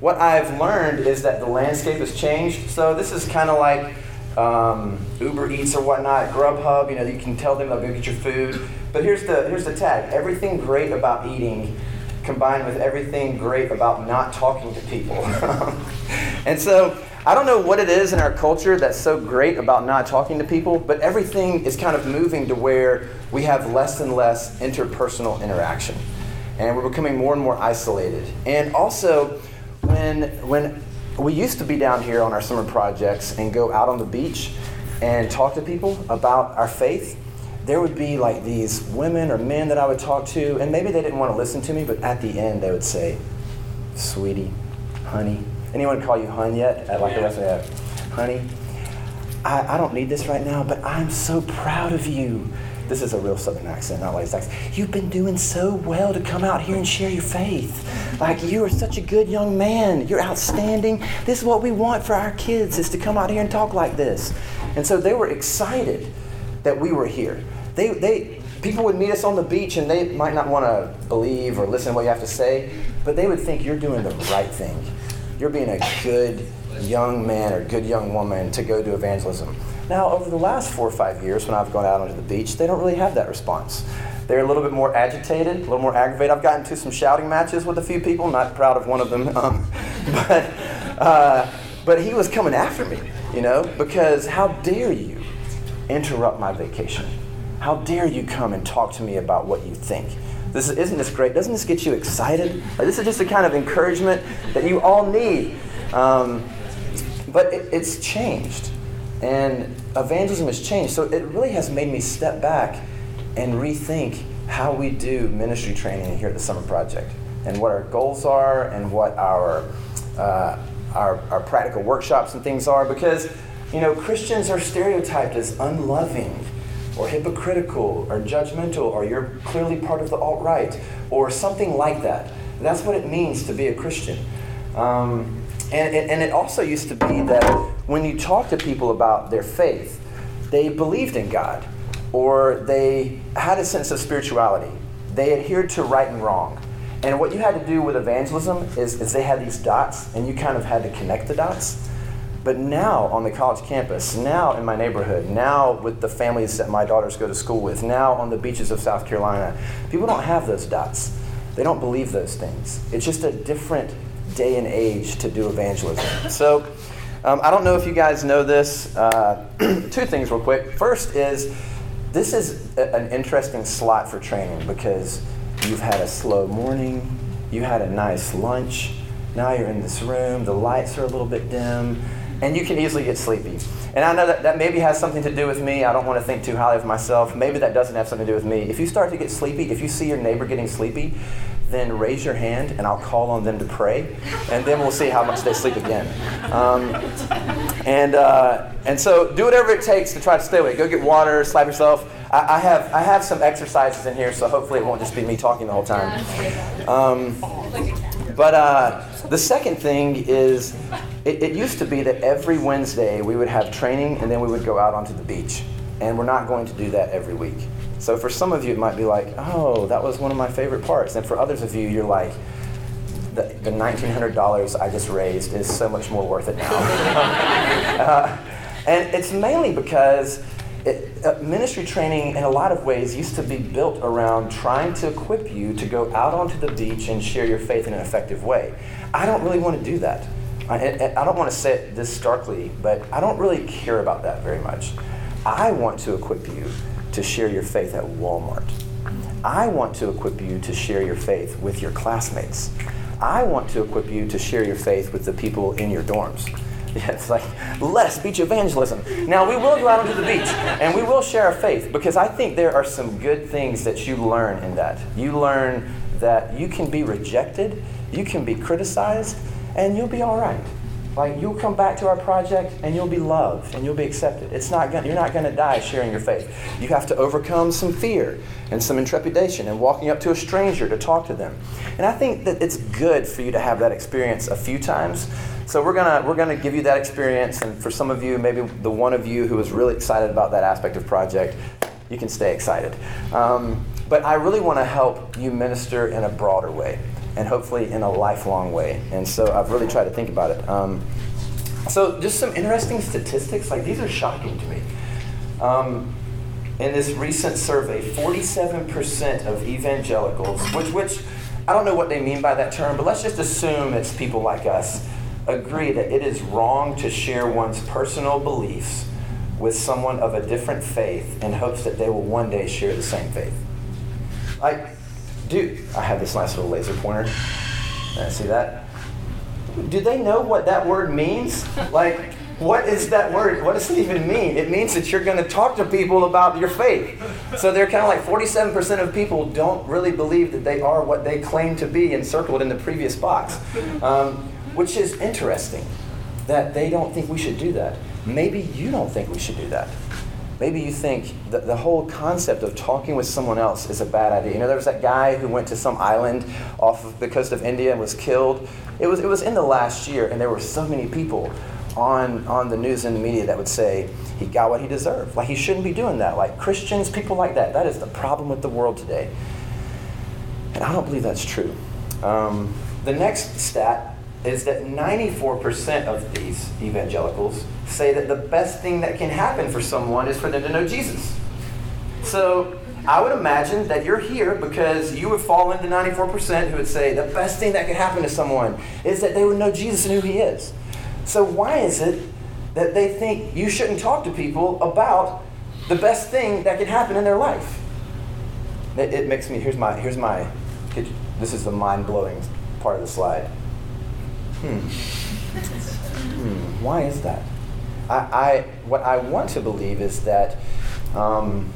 what I've learned is that the landscape has changed. So this is kind of like um, Uber Eats or whatnot, Grubhub. You know, you can tell them they'll go get your food. But here's the here's the tag: everything great about eating, combined with everything great about not talking to people. and so I don't know what it is in our culture that's so great about not talking to people, but everything is kind of moving to where we have less and less interpersonal interaction. And we're becoming more and more isolated. And also, when, when we used to be down here on our summer projects and go out on the beach and talk to people about our faith, there would be like these women or men that I would talk to, and maybe they didn't want to listen to me, but at the end they would say, Sweetie, honey, Anyone call you hun yet? At like the rest of that, honey. I, I don't need this right now, but I'm so proud of you. This is a real Southern accent, not like accent. You've been doing so well to come out here and share your faith. Like you are such a good young man. You're outstanding. This is what we want for our kids is to come out here and talk like this. And so they were excited that we were here. They, they, people would meet us on the beach and they might not want to believe or listen to what you have to say, but they would think you're doing the right thing you're being a good young man or good young woman to go do evangelism. Now, over the last four or five years, when I've gone out onto the beach, they don't really have that response. They're a little bit more agitated, a little more aggravated. I've gotten to some shouting matches with a few people, not proud of one of them, um, but, uh, but he was coming after me, you know, because how dare you interrupt my vacation? How dare you come and talk to me about what you think? This is, isn't this great? Doesn't this get you excited? This is just a kind of encouragement that you all need. Um, but it, it's changed, and evangelism has changed. So it really has made me step back and rethink how we do ministry training here at the Summer Project, and what our goals are, and what our uh, our, our practical workshops and things are. Because you know Christians are stereotyped as unloving or hypocritical or judgmental or you're clearly part of the alt right or something like that. That's what it means to be a Christian. Um, and, and it also used to be that when you talk to people about their faith, they believed in God or they had a sense of spirituality. They adhered to right and wrong. And what you had to do with evangelism is, is they had these dots, and you kind of had to connect the dots. But now on the college campus, now in my neighborhood, now with the families that my daughters go to school with, now on the beaches of South Carolina, people don't have those dots. They don't believe those things. It's just a different day and age to do evangelism. So um, I don't know if you guys know this. Uh, two things, real quick. First is this is a, an interesting slot for training because you've had a slow morning, you had a nice lunch, now you're in this room, the lights are a little bit dim and you can easily get sleepy. And I know that that maybe has something to do with me. I don't want to think too highly of myself. Maybe that doesn't have something to do with me. If you start to get sleepy, if you see your neighbor getting sleepy, then raise your hand and I'll call on them to pray, and then we'll see how much they sleep again. Um, and, uh, and so do whatever it takes to try to stay awake. Go get water, slap yourself. I, I, have, I have some exercises in here, so hopefully it won't just be me talking the whole time. Um, but uh, the second thing is, it, it used to be that every Wednesday we would have training and then we would go out onto the beach. And we're not going to do that every week. So for some of you, it might be like, oh, that was one of my favorite parts. And for others of you, you're like, the, the $1,900 I just raised is so much more worth it now. uh, and it's mainly because it, uh, ministry training, in a lot of ways, used to be built around trying to equip you to go out onto the beach and share your faith in an effective way. I don't really want to do that. I, I don't want to say it this starkly, but I don't really care about that very much. I want to equip you to share your faith at Walmart. I want to equip you to share your faith with your classmates. I want to equip you to share your faith with the people in your dorms. Yeah, it's like less beach evangelism. Now we will go out onto the beach and we will share our faith because I think there are some good things that you learn in that. You learn that you can be rejected, you can be criticized, and you'll be all right. Like you'll come back to our project and you'll be loved and you'll be accepted. It's not gonna, you're not going to die sharing your faith. You have to overcome some fear and some intrepidation and walking up to a stranger to talk to them. And I think that it's good for you to have that experience a few times. So we're gonna we're gonna give you that experience, and for some of you, maybe the one of you who is really excited about that aspect of project, you can stay excited. Um, but I really want to help you minister in a broader way. And hopefully in a lifelong way. And so I've really tried to think about it. Um, so just some interesting statistics, like these are shocking to me. Um, in this recent survey, 47% of evangelicals, which, which I don't know what they mean by that term, but let's just assume it's people like us, agree that it is wrong to share one's personal beliefs with someone of a different faith in hopes that they will one day share the same faith. Like, dude, I have this nice little laser pointer. see that? Do they know what that word means? Like, what is that word? What does it even mean? It means that you're going to talk to people about your faith. So they're kind of like 47% of people don't really believe that they are what they claim to be encircled in the previous box, um, which is interesting that they don't think we should do that. Maybe you don't think we should do that. Maybe you think that the whole concept of talking with someone else is a bad idea. You know, there was that guy who went to some island off of the coast of India and was killed. It was, it was in the last year, and there were so many people on, on the news and the media that would say he got what he deserved. Like he shouldn't be doing that. Like Christians, people like that. That is the problem with the world today. And I don't believe that's true. Um, the next stat is that 94% of these evangelicals say that the best thing that can happen for someone is for them to know Jesus. So I would imagine that you're here because you would fall into 94% who would say the best thing that can happen to someone is that they would know Jesus and who he is. So, why is it that they think you shouldn't talk to people about the best thing that can happen in their life? It, it makes me, here's my, here's my, this is the mind blowing part of the slide. Hmm. hmm. Why is that? I, I, what I want to believe is that, um,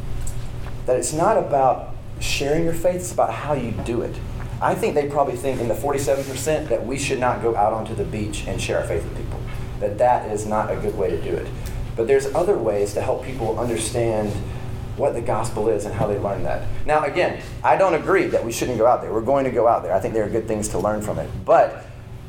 that it's not about sharing your faith, it's about how you do it. I think they probably think in the 47% that we should not go out onto the beach and share our faith with people. That that is not a good way to do it. But there's other ways to help people understand what the gospel is and how they learn that. Now, again, I don't agree that we shouldn't go out there. We're going to go out there. I think there are good things to learn from it. But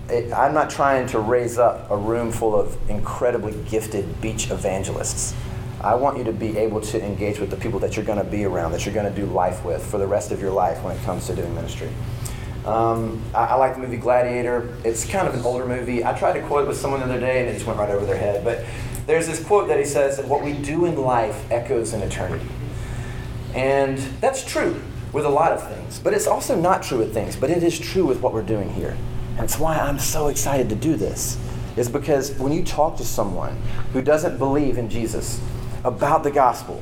it, I'm not trying to raise up a room full of incredibly gifted beach evangelists. I want you to be able to engage with the people that you're going to be around, that you're going to do life with for the rest of your life when it comes to doing ministry. Um, I, I, like the movie Gladiator. It's kind of an older movie. I tried to quote it with someone the other day and it just went right over their head. But there's this quote that he says that what we do in life echoes in eternity. And that's true with a lot of things. But it's also not true with things. But it is true with what we're doing here. It's why I'm so excited to do this. Is because when you talk to someone who doesn't believe in Jesus, about the gospel.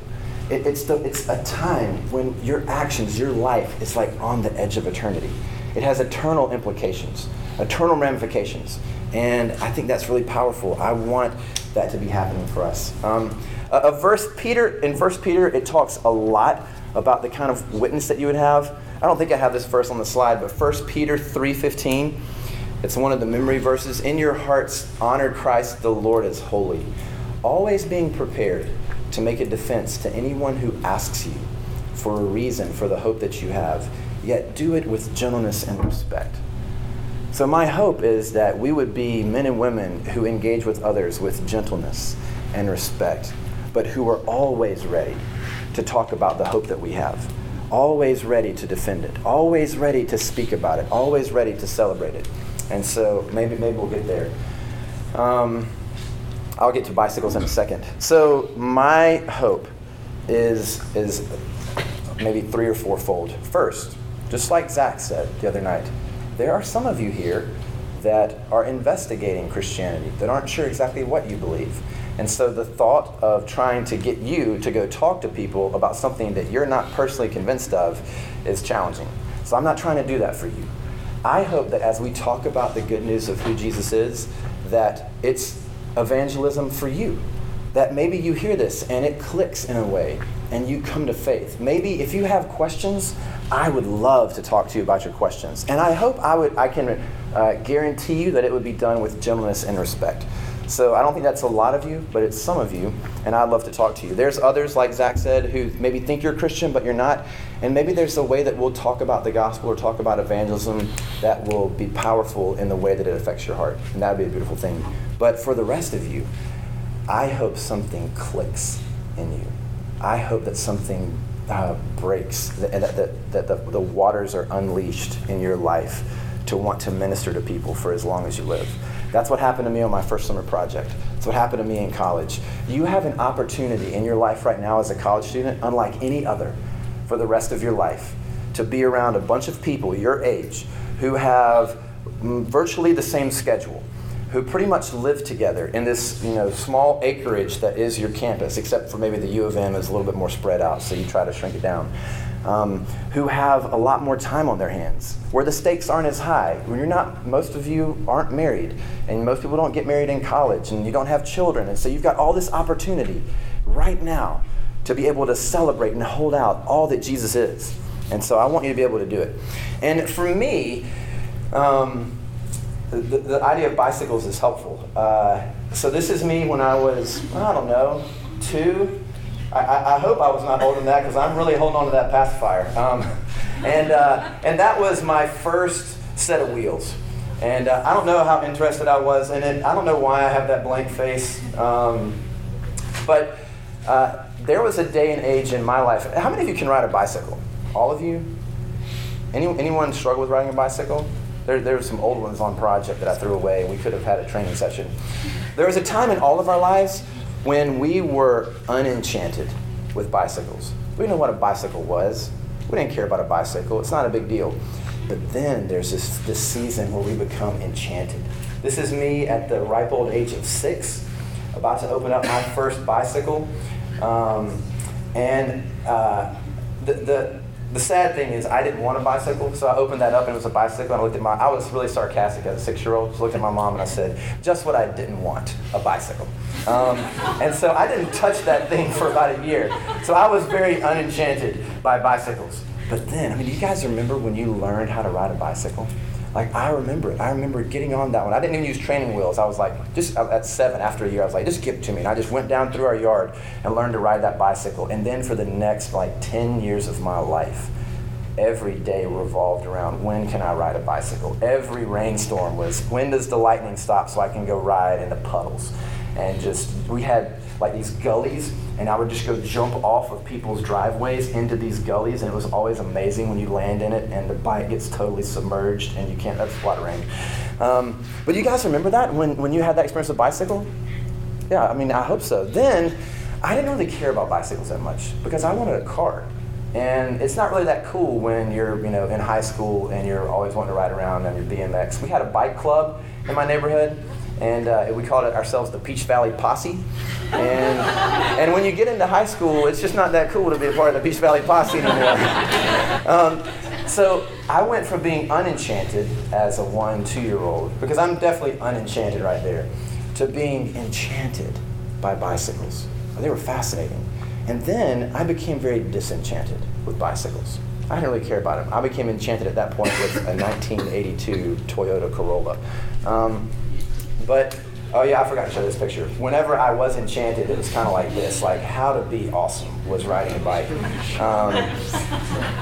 It, it's, the, it's a time when your actions, your life, is like on the edge of eternity. It has eternal implications, eternal ramifications. And I think that's really powerful. I want that to be happening for us. Um, a, a verse, Peter, in First Peter, it talks a lot about the kind of witness that you would have. I don't think I have this verse on the slide, but 1 Peter 3.15, it's one of the memory verses. In your hearts, honor Christ the Lord as holy, always being prepared to make a defense to anyone who asks you for a reason for the hope that you have, yet do it with gentleness and respect. So, my hope is that we would be men and women who engage with others with gentleness and respect, but who are always ready to talk about the hope that we have, always ready to defend it, always ready to speak about it, always ready to celebrate it. And so, maybe, maybe we'll get there. Um, I'll get to bicycles in a second. So my hope is is maybe three or fourfold. First, just like Zach said the other night, there are some of you here that are investigating Christianity, that aren't sure exactly what you believe. And so the thought of trying to get you to go talk to people about something that you're not personally convinced of is challenging. So I'm not trying to do that for you. I hope that as we talk about the good news of who Jesus is, that it's evangelism for you. That maybe you hear this and it clicks in a way and you come to faith. Maybe if you have questions, I would love to talk to you about your questions. And I hope I would I can uh, guarantee you that it would be done with gentleness and respect. So I don't think that's a lot of you, but it's some of you, and I'd love to talk to you. There's others, like Zach said, who maybe think you're a Christian, but you're not. And maybe there's a way that we'll talk about the gospel or talk about evangelism that will be powerful in the way that it affects your heart. And that would be a beautiful thing. But for the rest of you, I hope something clicks in you. I hope that something uh, breaks, that, that, that, the, the waters are unleashed in your life to want to minister to people for as long as you live. That's what happened to me on my first summer project. That's what happened to me in college. You have an opportunity in your life right now as a college student, unlike any other, for the rest of your life, to be around a bunch of people your age who have mm, virtually the same schedule, who pretty much live together in this you know, small acreage that is your campus, except for maybe the U of M is a little bit more spread out, so you try to shrink it down um, who have a lot more time on their hands, where the stakes aren't as high. When you're not, most of you aren't married, and most people don't get married in college, and you don't have children, and so you've got all this opportunity right now to be able to celebrate and hold out all that Jesus is. And so I want you to be able to do it. And for me, um, the, the, idea of bicycles is helpful. Uh, so this is me when I was, I don't know, two, I, I, hope I was not holding that because I'm really holding on to that pacifier. Um, and, uh, and that was my first set of wheels. And uh, I don't know how interested I was in it. I don't know why I have that blank face. Um, but uh, there was a day and age in my life. How many of you can ride a bicycle? All of you? Any, anyone struggle with riding a bicycle? There, there were some old ones on project that I threw away, we could have had a training session. There was a time in all of our lives when we were unenchanted with bicycles. We didn't know what a bicycle was. We didn't care about a bicycle. It's not a big deal. But then there's this, this season where we become enchanted. This is me at the ripe old age of six, about to open up my first bicycle. Um, and uh, the, the, the sad thing is I didn't want a bicycle, so I opened that up and it was a bicycle. And I looked at my, I was really sarcastic as a six-year-old. Just looked at my mom and I said, just what I didn't want, a bicycle. Um, and so I didn't touch that thing for about a year. So I was very unenchanted by bicycles. But then, I mean, do you guys remember when you learned how to ride a bicycle? Like I remember it. I remember getting on that one. I didn't even use training wheels. I was like, just at seven, after a year, I was like, just give it to me. And I just went down through our yard and learned to ride that bicycle. And then for the next like 10 years of my life, every day revolved around when can I ride a bicycle. Every rainstorm was when does the lightning stop so I can go ride in the puddles. And just, we had like these gullies, and I would just go jump off of people's driveways into these gullies, and it was always amazing when you land in it and the bike gets totally submerged and you can't, that's of rain. Um, but you guys remember that when, when you had that experience with bicycle? Yeah, I mean, I hope so. Then, I didn't really care about bicycles that much because I wanted a car. And it's not really that cool when you're, you know, in high school and you're always wanting to ride around on your BMX. We had a bike club in my neighborhood, and uh, we called it ourselves the Peach Valley Posse. And, and when you get into high school, it's just not that cool to be a part of the Peach Valley Posse anymore. um, so I went from being unenchanted as a one, two year old, because I'm definitely unenchanted right there, to being enchanted by bicycles. They were fascinating. And then I became very disenchanted with bicycles. I didn't really care about them. I became enchanted at that point with a 1982 Toyota Corolla. Um, but oh yeah, I forgot to show this picture. Whenever I was enchanted, it was kind of like this: like how to be awesome was riding a bike. Um,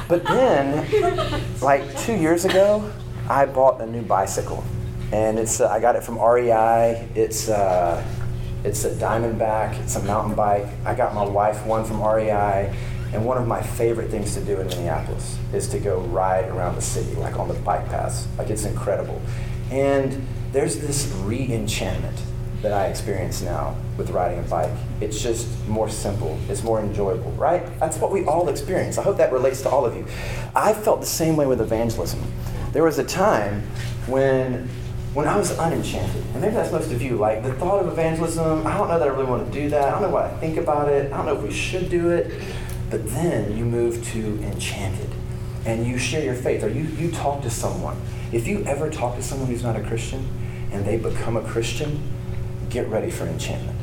but then, like two years ago, I bought a new bicycle, and it's uh, I got it from REI. It's uh, it's a Diamondback. It's a mountain bike. I got my wife one from REI. And one of my favorite things to do in Minneapolis is to go ride around the city, like on the bike paths. Like it's incredible. And there's this re-enchantment that I experience now with riding a bike. It's just more simple, it's more enjoyable, right? That's what we all experience. I hope that relates to all of you. I felt the same way with evangelism. There was a time when when I was unenchanted, and maybe that's most of you, like the thought of evangelism, I don't know that I really want to do that. I don't know what I think about it. I don't know if we should do it. But then you move to enchanted and you share your faith or you, you talk to someone. If you ever talk to someone who's not a Christian and they become a Christian, get ready for enchantment.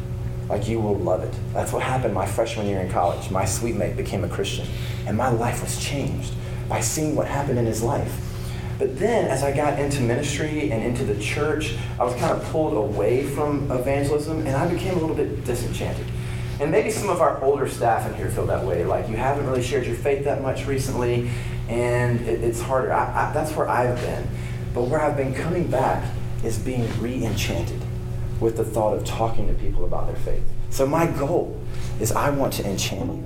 Like you will love it. That's what happened my freshman year in college. My suite mate became a Christian, and my life was changed by seeing what happened in his life. But then, as I got into ministry and into the church, I was kind of pulled away from evangelism and I became a little bit disenchanted. And maybe some of our older staff in here feel that way. Like you haven't really shared your faith that much recently, and it, it's harder. I, I, that's where I've been. But where I've been coming back is being re enchanted with the thought of talking to people about their faith. So, my goal is I want to enchant you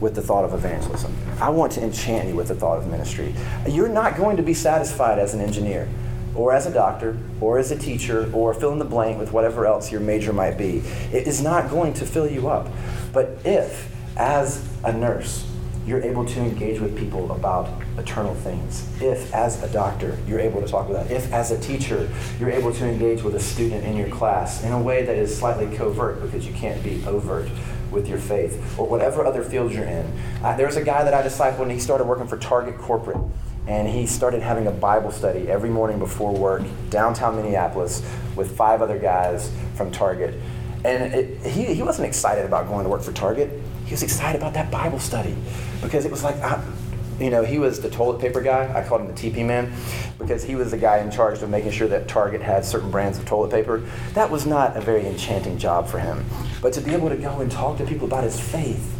with the thought of evangelism. I want to enchant you with the thought of ministry. You're not going to be satisfied as an engineer. or as a doctor, or as a teacher, or fill in the blank with whatever else your major might be. It is not going to fill you up. But if, as a nurse, you're able to engage with people about eternal things. If, as a doctor, you're able to talk about that. If, as a teacher, you're able to engage with a student in your class in a way that is slightly covert because you can't be overt with your faith, or whatever other fields you're in. Uh, there was a guy that I discipled, and he started working for Target Corporate. And he started having a Bible study every morning before work, downtown Minneapolis, with five other guys from Target. And it, he, he wasn't excited about going to work for Target. He was excited about that Bible study because it was like, I, you know, he was the toilet paper guy. I called him the TP man because he was the guy in charge of making sure that Target had certain brands of toilet paper. That was not a very enchanting job for him. But to be able to go and talk to people about his faith,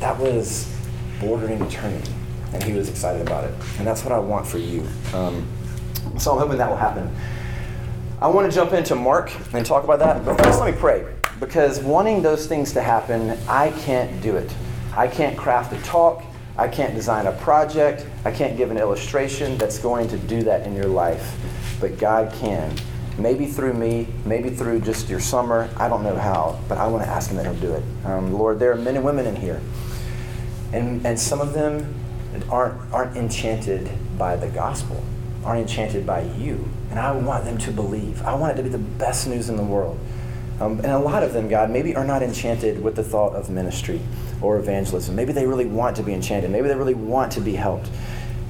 that was bordering eternity. And he was excited about it. And that's what I want for you. Um, so I'm hoping that will happen. I want to jump into Mark and talk about that. But first, let me pray. Because wanting those things to happen, I can't do it. I can't craft a talk. I can't design a project. I can't give an illustration that's going to do that in your life. But God can. Maybe through me, maybe through just your summer. I don't know how, but I want to ask Him that He'll do it. Um, Lord, there are men and women in here. And, and some of them aren't, aren't enchanted by the gospel, aren't enchanted by you. And I want them to believe. I want it to be the best news in the world. Um, and a lot of them, God, maybe are not enchanted with the thought of ministry or evangelism. Maybe they really want to be enchanted. Maybe they really want to be helped.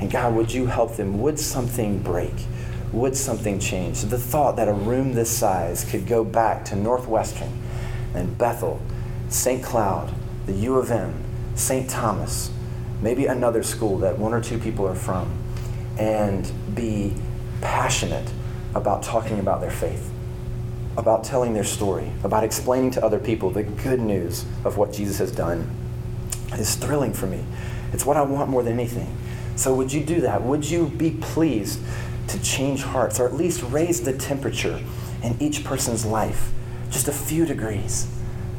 And God, would you help them? Would something break? Would something change? The thought that a room this size could go back to Northwestern and Bethel, St. Cloud, the U of M, St. Thomas, maybe another school that one or two people are from, and be passionate about talking about their faith about telling their story, about explaining to other people the good news of what Jesus has done is thrilling for me. It's what I want more than anything. So, would you do that? Would you be pleased to change hearts or at least raise the temperature in each person's life just a few degrees?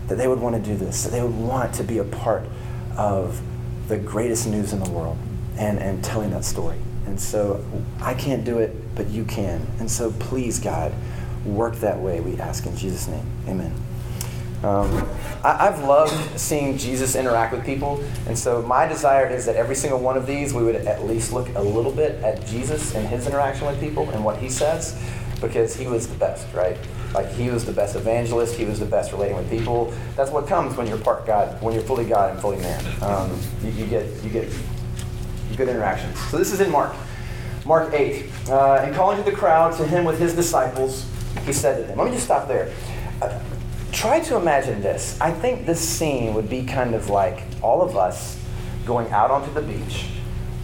That they would want to do this, that they would want to be a part of the greatest news in the world and, and telling that story. And so, I can't do it, but you can. And so, please, God, work that way, we ask in Jesus' name. Amen. Um, I, have loved seeing Jesus interact with people, and so my desire is that every single one of these, we would at least look a little bit at Jesus and his interaction with people and what he says, because he was the best, right? Like he was the best evangelist, he was the best relating with people. That's what comes when you're part God, when you're fully God and fully man. Um, you, you, get you get good interaction. So this is in Mark, Mark eight, uh, and calling to the crowd to him with his disciples he said to them. Let me just stop there. Uh, try to imagine this. I think this scene would be kind of like all of us going out onto the beach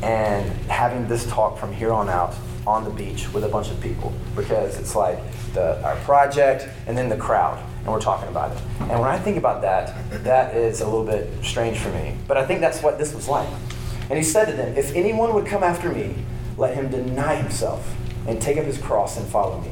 and having this talk from here on out on the beach with a bunch of people because it's like the, our project and then the crowd and we're talking about it. And when I think about that, that is a little bit strange for me. But I think that's what this was like. And he said to them, If anyone would come after me, let him deny himself and take up his cross and follow me.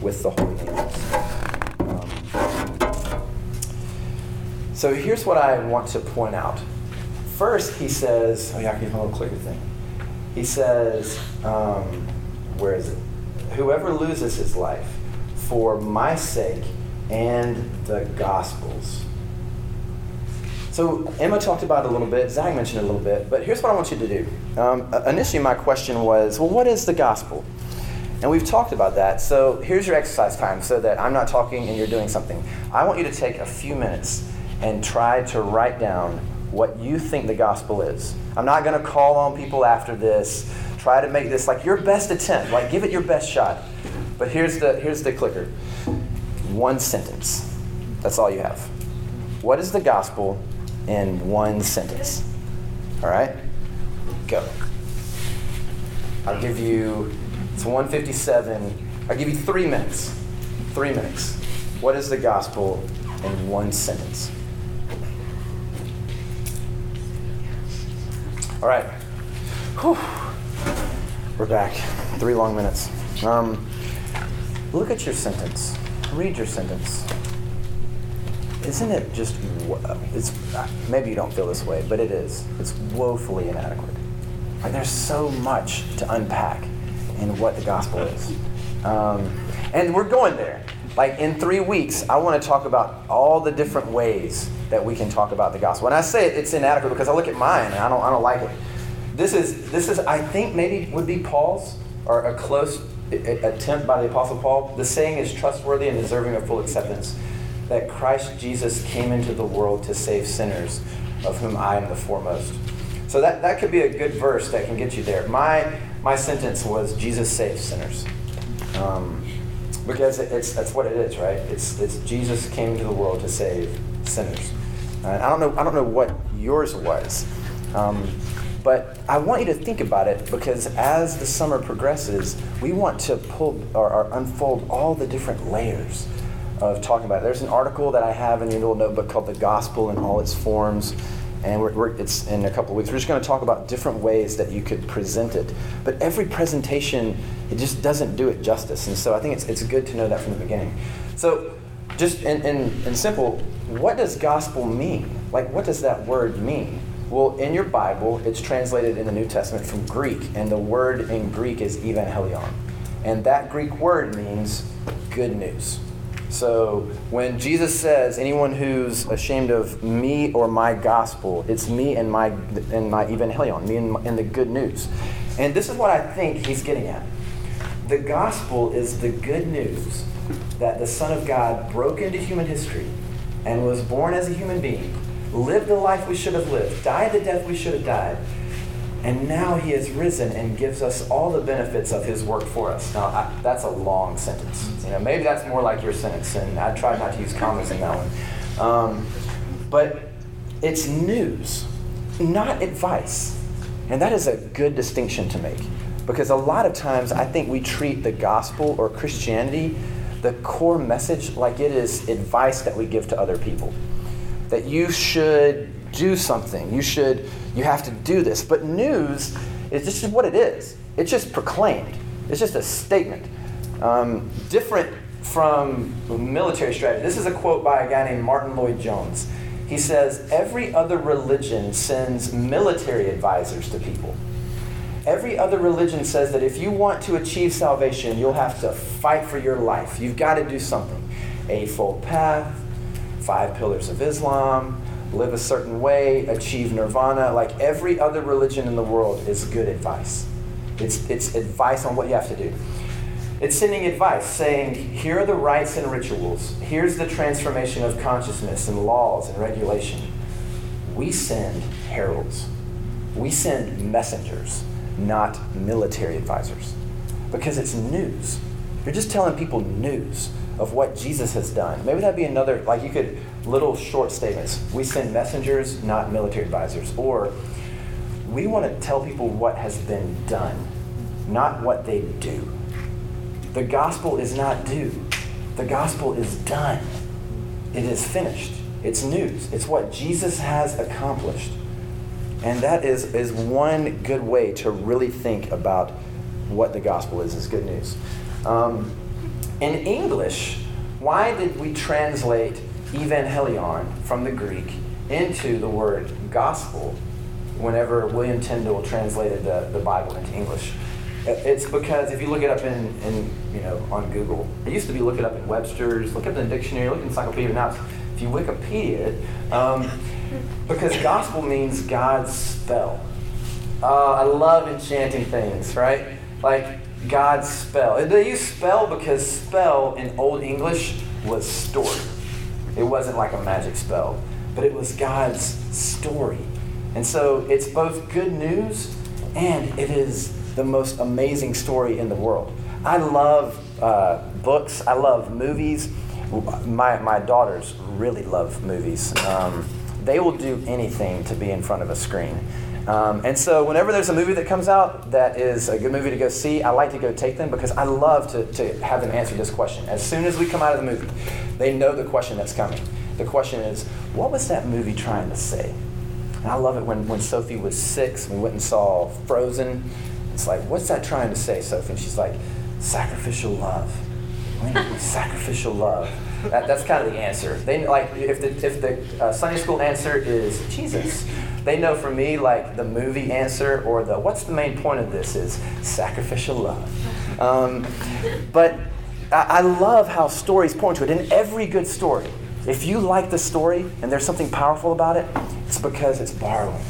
with the Holy angels. Um, so here's what I want to point out. First, he says, oh yeah, I can my little clicker thing. He says, um, where is it? Whoever loses his life for my sake and the gospel's. So Emma talked about it a little bit. Zach mentioned it a little bit. But here's what I want you to do. Um, initially, my question was, well, what is the gospel? And we've talked about that. So here's your exercise time so that I'm not talking and you're doing something. I want you to take a few minutes and try to write down what you think the gospel is. I'm not going to call on people after this. Try to make this like your best attempt. Like give it your best shot. But here's the here's the clicker. One sentence. That's all you have. What is the gospel in one sentence? All right? Go. I'll give you it's 157. I give you three minutes. Three minutes. What is the gospel in one sentence? All right. Whew. We're back. Three long minutes. Um, look at your sentence. Read your sentence. Isn't it just? It's maybe you don't feel this way, but it is. It's woefully inadequate. Like there's so much to unpack in what the gospel is, um, and we're going there. Like in three weeks, I want to talk about all the different ways that we can talk about the gospel. And I say it's inadequate because I look at mine and I don't, I don't like it. This is, this is, I think maybe would be Paul's or a close attempt by the Apostle Paul. The saying is trustworthy and deserving of full acceptance that Christ Jesus came into the world to save sinners, of whom I am the foremost. So that, that could be a good verse that can get you there. My, my sentence was Jesus saves sinners. Um, because it's that's what it is, right? It's it's Jesus came to the world to save sinners. And I don't know I don't know what yours was, um, but I want you to think about it because as the summer progresses, we want to pull or, or unfold all the different layers of talking about it. There's an article that I have in your little notebook called "The Gospel in All Its Forms." And we're, we're, it's in a couple of weeks. We're just going to talk about different ways that you could present it. But every presentation, it just doesn't do it justice. And so I think it's, it's good to know that from the beginning. So, just in, in, in simple, what does gospel mean? Like, what does that word mean? Well, in your Bible, it's translated in the New Testament from Greek, and the word in Greek is evangelion. And that Greek word means good news. So when Jesus says, anyone who's ashamed of me or my gospel, it's me and my and my evangelion, me and, my, and the good news. And this is what I think he's getting at. The gospel is the good news that the Son of God broke into human history and was born as a human being, lived the life we should have lived, died the death we should have died, and now he has risen and gives us all the benefits of his work for us. Now, I, that's a long sentence. You know, maybe that's more like your sentence, and I tried not to use commas in that one. Um, but it's news, not advice. And that is a good distinction to make. Because a lot of times I think we treat the gospel or Christianity, the core message, like it is advice that we give to other people. That you should do something. You should, you have to do this. But news is just what it is. It's just proclaimed. It's just a statement. Um, different from military strategy. This is a quote by a guy named Martyn Lloyd-Jones. He says, Every other religion sends military advisors to people. Every other religion says that if you want to achieve salvation, you'll have to fight for your life. You've got to do something. Eightfold Path, Five Pillars of Islam, live a certain way, achieve nirvana. Like every other religion in the world is good advice. It's, it's advice on what you have to do. It's sending advice saying, here are the rites and rituals. Here's the transformation of consciousness and laws and regulation. We send heralds. We send messengers, not military advisors. Because it's news. You're just telling people news of what Jesus has done. Maybe that'd be another, like you could, little short statements. We send messengers, not military advisors. Or we want to tell people what has been done, not what they do. The gospel is not do, the gospel is done. It is finished. It's news. It's what Jesus has accomplished. And that is, is one good way to really think about what the gospel is, is good news. Um, in English, why did we translate evangelion from the Greek into the word gospel whenever William Tyndale translated the, the Bible into English? It's because if you look it up in, in, you know, on Google, it used to be look it up in Webster's, look up in the dictionary, look in encyclopedia. Now, if you Wikipedia it, um, because gospel means God's spell. Uh, I love enchanting things, right? Like God's spell. They use spell because spell in Old English was story. It wasn't like a magic spell, but it was God's story. And so it's both good news and it is the most amazing story in the world. I love uh, books, I love movies. My, my daughters really love movies. Um, they will do anything to be in front of a screen. Um, and so, whenever there's a movie that comes out that is a good movie to go see, I like to go take them because I love to, to have them answer this question. As soon as we come out of the movie, they know the question that's coming. The question is, what was that movie trying to say? And I love it when, when Sophie was six, we went and saw Frozen. It's like, what's that trying to say, Sophie? And she's like, sacrificial love. sacrificial love. That, that's kind of the answer. They like if the if the uh, Sunday school answer is Jesus, they know for me like the movie answer or the what's the main point of this is sacrificial love. Um, but I, I love how stories point to it. In every good story, if you like the story and there's something powerful about it, it's because it's borrowing.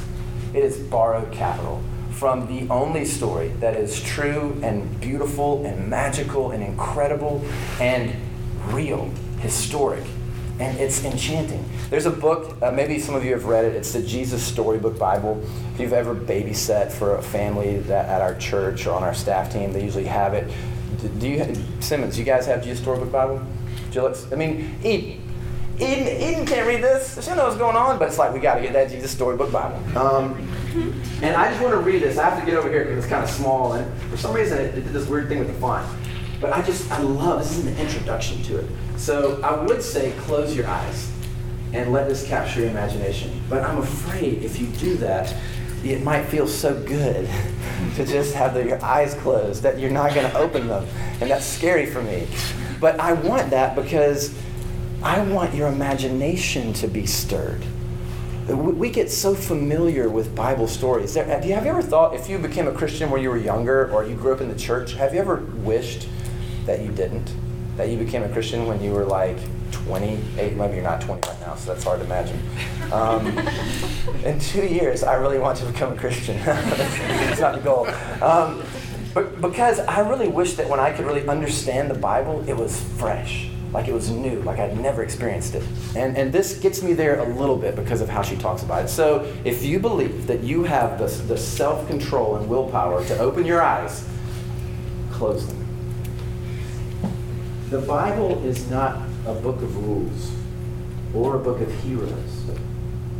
It is borrowed capital from the only story that is true and beautiful and magical and incredible and real historic, and it's enchanting. There's a book, uh, maybe some of you have read it. It's the Jesus Storybook Bible. If you've ever babysat for a family that at our church or on our staff team, they usually have it. Do you, Simmons? You guys have Jesus Storybook Bible? Jillix? I mean, Eden. Eden, Eden can't read this. She knows what's going on, but it's like we got to get that Jesus Storybook Bible. Um, and I just want to read this. I have to get over here because it's kind of small, and for some reason it, it did this weird thing with the font. But I just, I love, this is an introduction to it. So I would say close your eyes and let this capture your imagination. But I'm afraid if you do that, it might feel so good to just have the, your eyes closed that you're not going to open them. And that's scary for me. But I want that because I want your imagination to be stirred. We get so familiar with Bible stories. Have you ever thought, if you became a Christian when you were younger or you grew up in the church, have you ever wished that you didn't. That you became a Christian when you were like 28. Maybe you're not 20 right now, so that's hard to imagine. Um, in two years, I really want to become a Christian. it's not the goal. Um, but because I really wish that when I could really understand the Bible, it was fresh, like it was new, like I'd never experienced it. And, and this gets me there a little bit because of how she talks about it. So if you believe that you have the, the self control and willpower to open your eyes, close them. The Bible is not a book of rules or a book of heroes.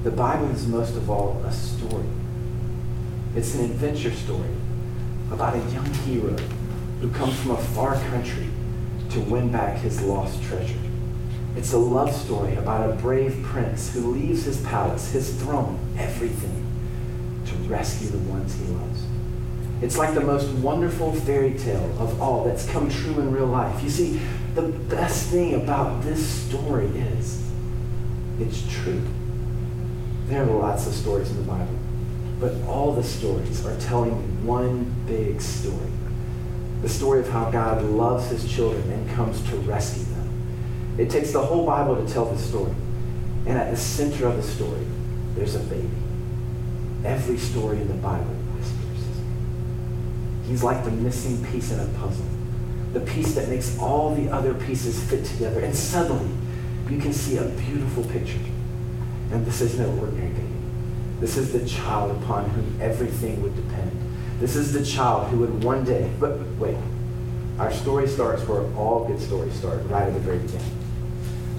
The Bible is most of all a story. It's an adventure story about a young hero who comes from a far country to win back his lost treasure. It's a love story about a brave prince who leaves his palace, his throne, everything to rescue the ones he loves. It's like the most wonderful fairy tale of all that's come true in real life. You see, the best thing about this story is it's true. There are lots of stories in the Bible, but all the stories are telling one big story. The story of how God loves his children and comes to rescue them. It takes the whole Bible to tell the story. And at the center of the story, there's a baby. Every story in the Bible whispers. He's like the missing piece in a puzzle, the piece that makes all the other pieces fit together. And suddenly, you can see a beautiful picture. And this is no ordinary baby. This is the child upon whom everything would depend. This is the child who would one day, but wait, our story starts where all good stories start, right at the very beginning.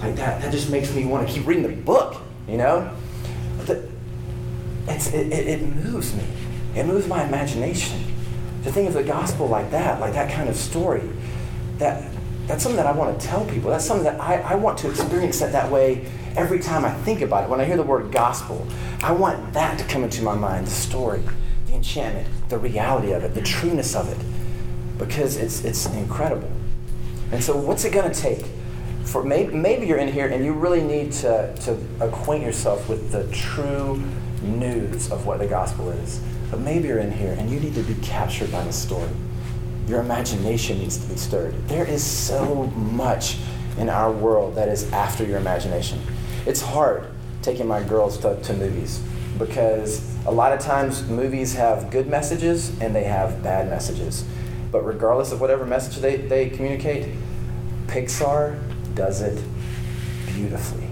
Like that, that just makes me want to keep reading the book, you know? It, it, it moves me. It moves my imagination to think of the gospel like that, like that kind of story, that that's something that I want to tell people. That's something that I, I want to experience that that way every time I think about it. When I hear the word gospel, I want that to come into my mind, the story, the enchantment, the reality of it, the trueness of it, because it's, it's incredible. And so what's it going to take? For maybe, maybe you're in here and you really need to, to acquaint yourself with the true news of what the gospel is. But maybe you're in here and you need to be captured by the story. Your imagination needs to be stirred. There is so much in our world that is after your imagination. It's hard taking my girls to, to movies because a lot of times movies have good messages and they have bad messages. But regardless of whatever message they, they communicate, Pixar does it beautifully.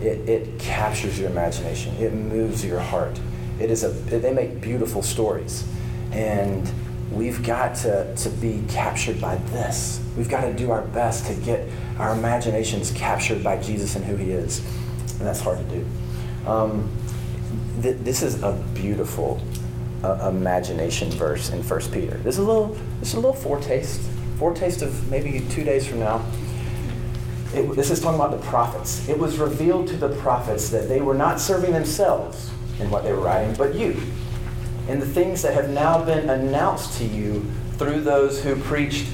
It, it captures your imagination, it moves your heart. It is a, they make beautiful stories. And we've got to, to be captured by this. We've got to do our best to get our imaginations captured by Jesus and who he is. And that's hard to do. Um, th- this is a beautiful uh, imagination verse in First Peter. This is a little, this is a little foretaste, foretaste of maybe two days from now. It, this is talking about the prophets. It was revealed to the prophets that they were not serving themselves in what they were writing, but you, and the things that have now been announced to you through those who preached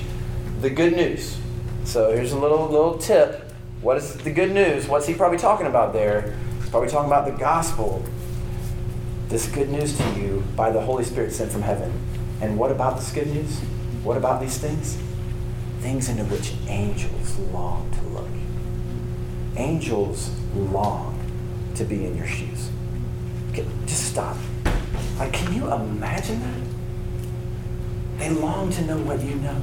the good news. So here's a little little tip. What is the good news? What's he probably talking about there? He's probably talking about the gospel. This good news to you by the Holy Spirit sent from heaven. And what about this good news? What about these things? Things into which angels long to look. Angels long to be in your shoes. Okay, just stop. Like, can you imagine that? They long to know what you know.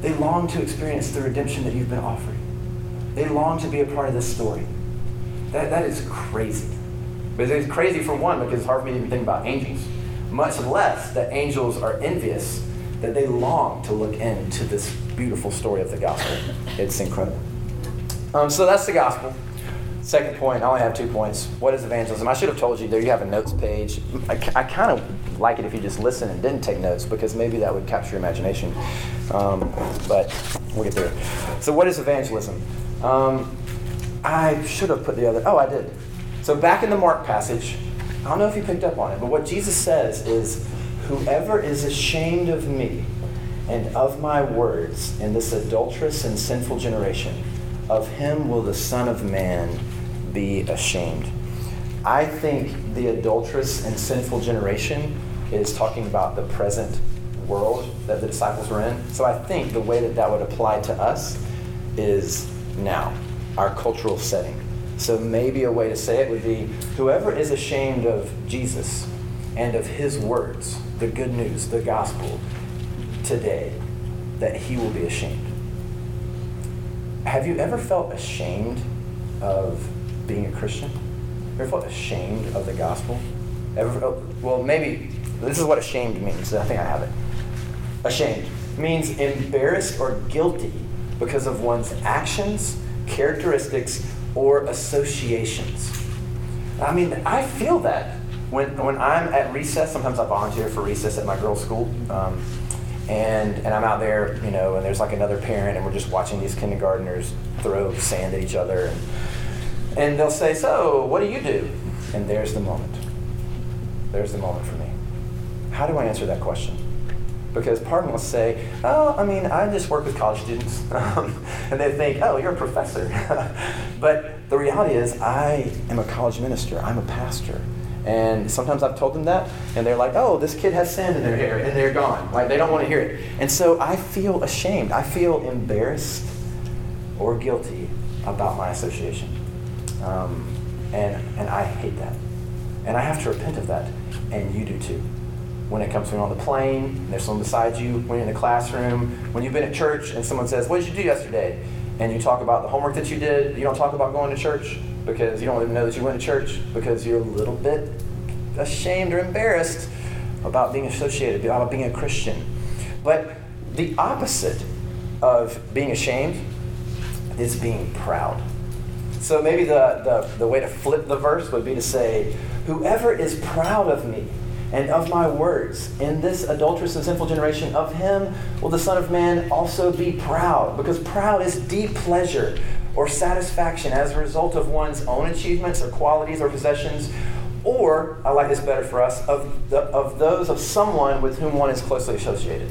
They long to experience the redemption that you've been offering. They long to be a part of this story. That, that is crazy. But it's crazy for one because it's hard for me to even think about angels. Much less that angels are envious that they long to look into this beautiful story of the gospel. It's incredible. Um, so that's the gospel. Second point, I only have two points. What is evangelism? I should have told you there you have a notes page. I, I kind of like it if you just listen and didn't take notes because maybe that would capture your imagination. Um, but we'll get there. So, what is evangelism? Um, I should have put the other. Oh, I did. So, back in the Mark passage, I don't know if you picked up on it, but what Jesus says is, Whoever is ashamed of me and of my words in this adulterous and sinful generation, of him will the Son of Man be ashamed. I think the adulterous and sinful generation is talking about the present world that the disciples were in. So I think the way that that would apply to us is now, our cultural setting. So maybe a way to say it would be whoever is ashamed of Jesus and of his words, the good news, the gospel, today, that he will be ashamed. Have you ever felt ashamed of being a Christian? Ever felt ashamed of the gospel? Ever? Oh, well, maybe this is what ashamed means. I think I have it. Ashamed means embarrassed or guilty because of one's actions, characteristics, or associations. I mean, I feel that when, when I'm at recess. Sometimes I volunteer for recess at my girls' school. Um, and, and I'm out there, you know, and there's like another parent, and we're just watching these kindergartners throw sand at each other. And, and they'll say, So, what do you do? And there's the moment. There's the moment for me. How do I answer that question? Because them will say, Oh, I mean, I just work with college students. Um, and they think, Oh, you're a professor. but the reality is, I am a college minister, I'm a pastor. And sometimes I've told them that, and they're like, oh, this kid has sand in their hair, and they're gone. Like, they don't want to hear it. And so I feel ashamed. I feel embarrassed or guilty about my association. Um, and, and I hate that. And I have to repent of that. And you do too. When it comes to on the plane, there's someone beside you, when you're in the classroom, when you've been at church and someone says, What did you do yesterday? And you talk about the homework that you did, you don't talk about going to church because you don't even know that you went to church because you're a little bit ashamed or embarrassed about being associated, about being a Christian. But the opposite of being ashamed is being proud. So maybe the, the, the way to flip the verse would be to say, Whoever is proud of me and of my words in this adulterous and sinful generation, of him will the Son of Man also be proud. Because proud is deep pleasure or satisfaction as a result of one's own achievements or qualities or possessions or I like this better for us, of, the, of those of someone with whom one is closely associated.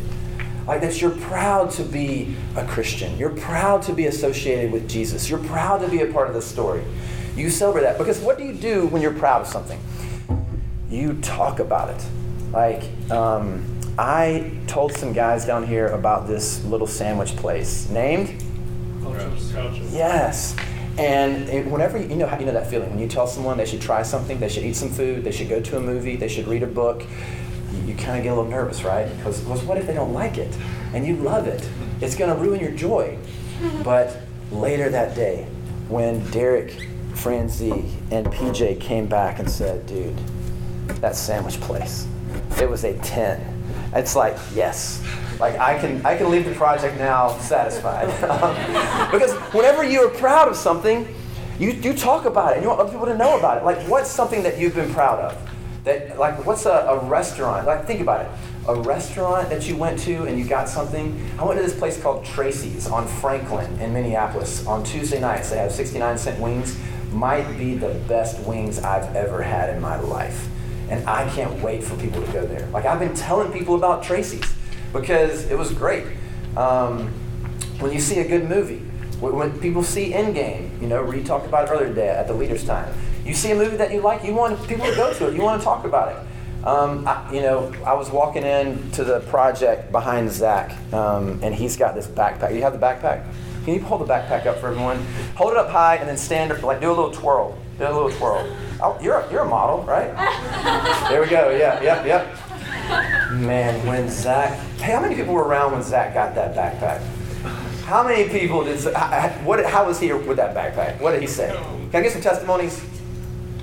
Like that you're proud to be a Christian. You're proud to be associated with Jesus. You're proud to be a part of the story. You celebrate that. Because what do you do when you're proud of something? You talk about it. Like, um, I told some guys down here about this little sandwich place named Yes. And it, whenever you, know how you know that feeling when you tell someone they should try something, they should eat some food, they should go to a movie, they should read a book, you, kind of get a little nervous, right? Because what if they don't like it and you love it? It's going to ruin your joy. But later that day, when Derek, Franzi, and PJ came back and said, "Dude, that sandwich place, it was a 10." It's like, yes, like I can, I can leave the project now satisfied. because whenever you are proud of something, You, you talk about it and you want other people to know about it. Like, what's something that you've been proud of? That, like, what's a, a restaurant? Like, think about it. A restaurant that you went to and you got something. I went to this place called Tracy's on Franklin in Minneapolis. On Tuesday nights, they have 69 cent wings. Might be the best wings I've ever had in my life. And I can't wait for people to go there. Like, I've been telling people about Tracy's because it was great. Um, when you see a good movie, when people see Endgame, you know, Reed talked about it earlier today at the Leaders' Time. You see a movie that you like, you want people to go to it, you want to talk about it. Um, I, you know, I was walking in to the project behind Zach, um, and he's got this backpack. You have the backpack? Can you hold the backpack up for everyone? Hold it up high and then stand up, like do a little twirl. Do a little twirl. Oh, you're a, you're a model, right? there we go. Yeah, yep, yep. Man, when Zach, hey, how many people were around when Zach got that backpack? How many people did, what, how was he with that backpack? What did he say? Can I get some testimonies?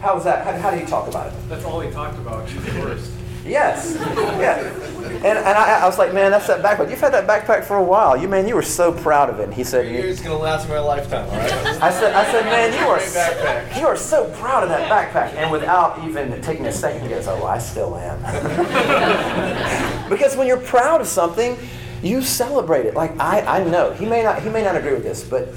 How was that? How, how did he talk about it? That's all he talked about. She's the worst. Yes. Yeah. And, and I, I was like, man, that's that backpack. You've had that backpack for a while. You man, you were so proud of it. And he said, "It's gonna last me a lifetime." All right. I said, I said, man, you are so, you are so proud of that backpack. And without even taking a second, he goes, oh, I still am. because when you're proud of something, you celebrate it. Like I, I know he may not he may not agree with this, but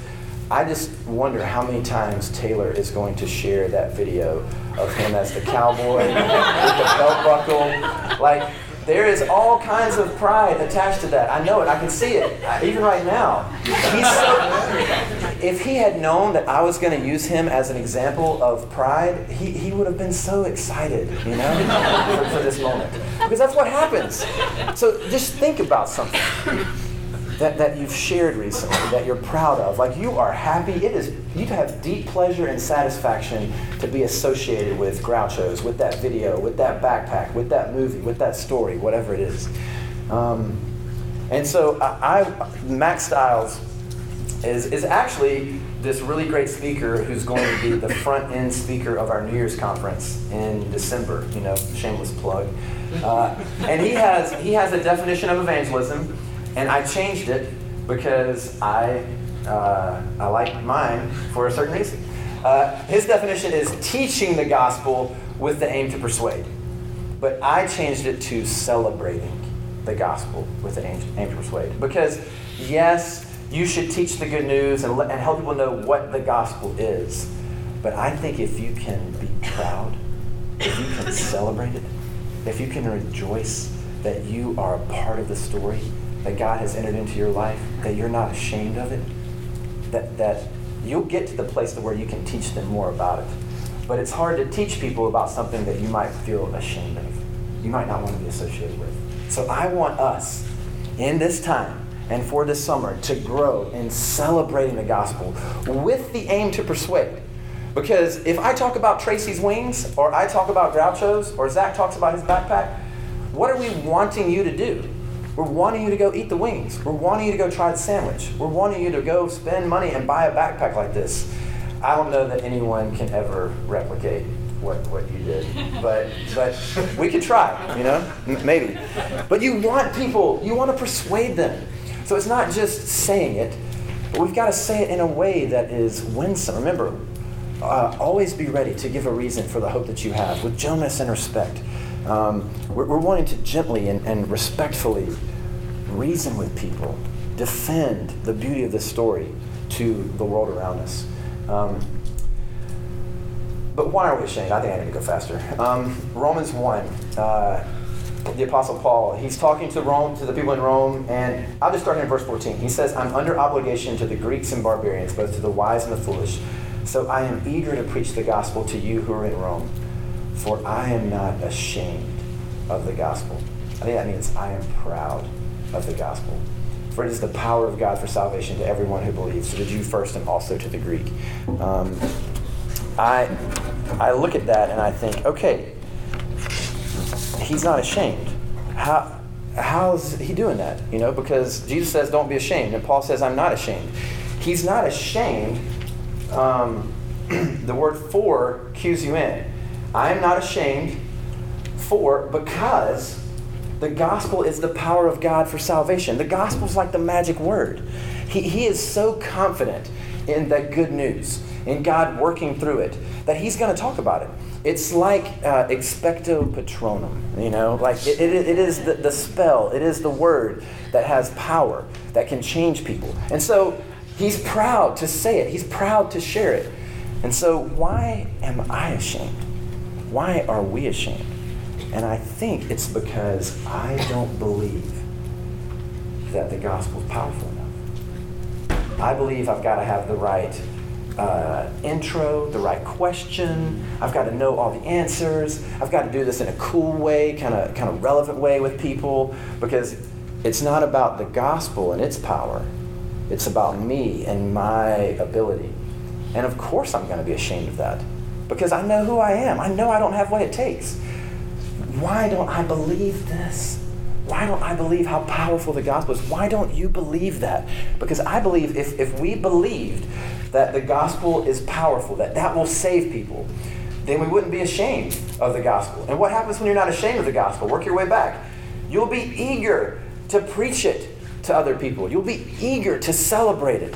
I just wonder how many times Taylor is going to share that video of him as the cowboy with the belt buckle. Like there is all kinds of pride attached to that. I know it. I can see it. Uh, even right now. So, if he had known that I was going to use him as an example of pride, he, he would have been so excited, you know, for, for this moment. Because that's what happens. So just think about something that, that you've shared recently that you're proud of. Like you are happy. It is you have deep pleasure and satisfaction to be associated with Groucho's, with that video, with that backpack, with that movie, with that story, whatever it is. Um, and so I, I, Mack Stiles is, is actually this really great speaker who's going to be the front end speaker of our New Year's conference in December. You know, shameless plug. Uh, and he has he has a definition of evangelism and I changed it because I, uh, I like mine for a certain reason. Uh, his definition is teaching the gospel with the aim to persuade. But I changed it to celebrating the gospel with the aim, aim to persuade. Because, yes, you should teach the good news and, and help people know what the gospel is. But I think if you can be proud, if you can celebrate it, if you can rejoice that you are a part of the story, that God has entered into your life, that you're not ashamed of it, that, that you'll get to the place to where you can teach them more about it. But it's hard to teach people about something that you might feel ashamed of. You might not want to be associated with. So I want us in this time and for this summer to grow in celebrating the gospel with the aim to persuade. Because if I talk about Tracy's wings, or I talk about Groucho's, or Zach talks about his backpack, what are we wanting you to do? We're wanting you to go eat the wings. We're wanting you to go try the sandwich. We're wanting you to go spend money and buy a backpack like this. I don't know that anyone can ever replicate what, what you did, but but we could try, you know, maybe. But you want people, you want to persuade them. So it's not just saying it, but we've got to say it in a way that is winsome. Remember, uh, always be ready to give a reason for the hope that you have with gentleness and respect. Um, we're, we're, wanting to gently and, and respectfully reason with people, defend the beauty of this story to the world around us. Um, but why are we ashamed? I think I need to go faster. Um, Romans 1, uh, the Apostle Paul, he's talking to Rome, to the people in Rome, and I'll just start here in verse 14. He says, I'm under obligation to the Greeks and barbarians, both to the wise and the foolish. So I am eager to preach the gospel to you who are in Rome for I am not ashamed of the gospel. I think that means I am proud of the gospel. For it is the power of God for salvation to everyone who believes, to the Jew first and also to the Greek. Um, I, I look at that and I think, okay, he's not ashamed. How, how's he doing that? You know, because Jesus says, don't be ashamed, and Paul says, I'm not ashamed. He's not ashamed. Um, the word for cues you in. I am not ashamed, for because the gospel is the power of God for salvation. The gospel is like the magic word. He, he is so confident in that good news in God working through it, that He's going to talk about it. It's like uh, expecto patronum, you know, like it, it, it is the, the spell, it is the word that has power, that can change people. And so He's proud to say it, He's proud to share it. And so, why am I ashamed? Why are we ashamed? And I think it's because I don't believe that the gospel is powerful enough. I believe I've got to have the right uh, intro, the right question. I've got to know all the answers. I've got to do this in a cool way, kind of kind of relevant way with people, because it's not about the gospel and its power. It's about me and my ability. And of course, I'm going to be ashamed of that because I know who I am. I know I don't have what it takes. Why don't I believe this? Why don't I believe how powerful the gospel is? Why don't you believe that? Because I believe if, if we believed that the gospel is powerful, that that will save people, then we wouldn't be ashamed of the gospel. And what happens when you're not ashamed of the gospel? Work your way back. You'll be eager to preach it to other people, you'll be eager to celebrate it.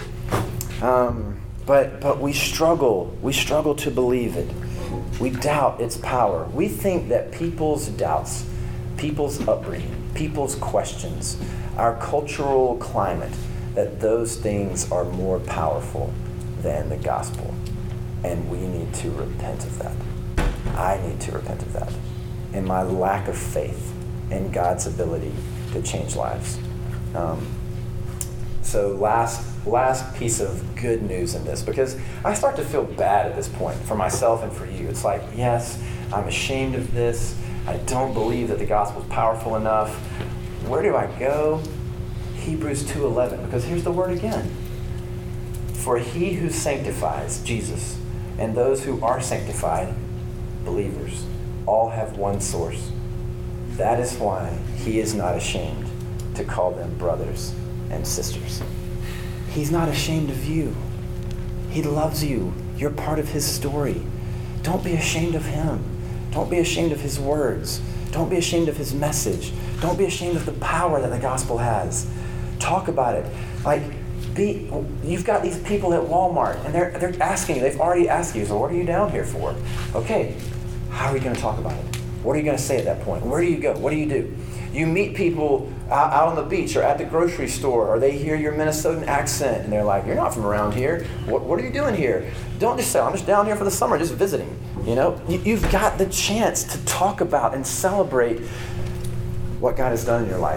Um, but, but we struggle. We struggle to believe it. We doubt its power. We think that people's doubts, people's upbringing, people's questions, our cultural climate, that those things are more powerful than the gospel. And we need to repent of that. I need to repent of that. And my lack of faith in God's ability to change lives. Um, so, last last piece of good news in this because I start to feel bad at this point for myself and for you. It's like, yes, I'm ashamed of this. I don't believe that the gospel is powerful enough. Where do I go? Hebrews 2:11 because here's the word again. For he who sanctifies, Jesus, and those who are sanctified, believers, all have one source. That is why he is not ashamed to call them brothers and sisters. He's not ashamed of you. He loves you. You're part of his story. Don't be ashamed of him. Don't be ashamed of his words. Don't be ashamed of his message. Don't be ashamed of the power that the gospel has. Talk about it. Like, be, you've got these people at Walmart and they're, they're asking you, they've already asked you, so what are you down here for? Okay, how are you going to talk about it? What are you going to say at that point? Where do you go? What do you do? You meet people out, on the beach or at the grocery store, or they hear your Minnesotan accent and they're like, You're not from around here. What, what are you doing here? Don't just say, I'm just down here for the summer, just visiting. You know, you've got the chance to talk about and celebrate what God has done in your life.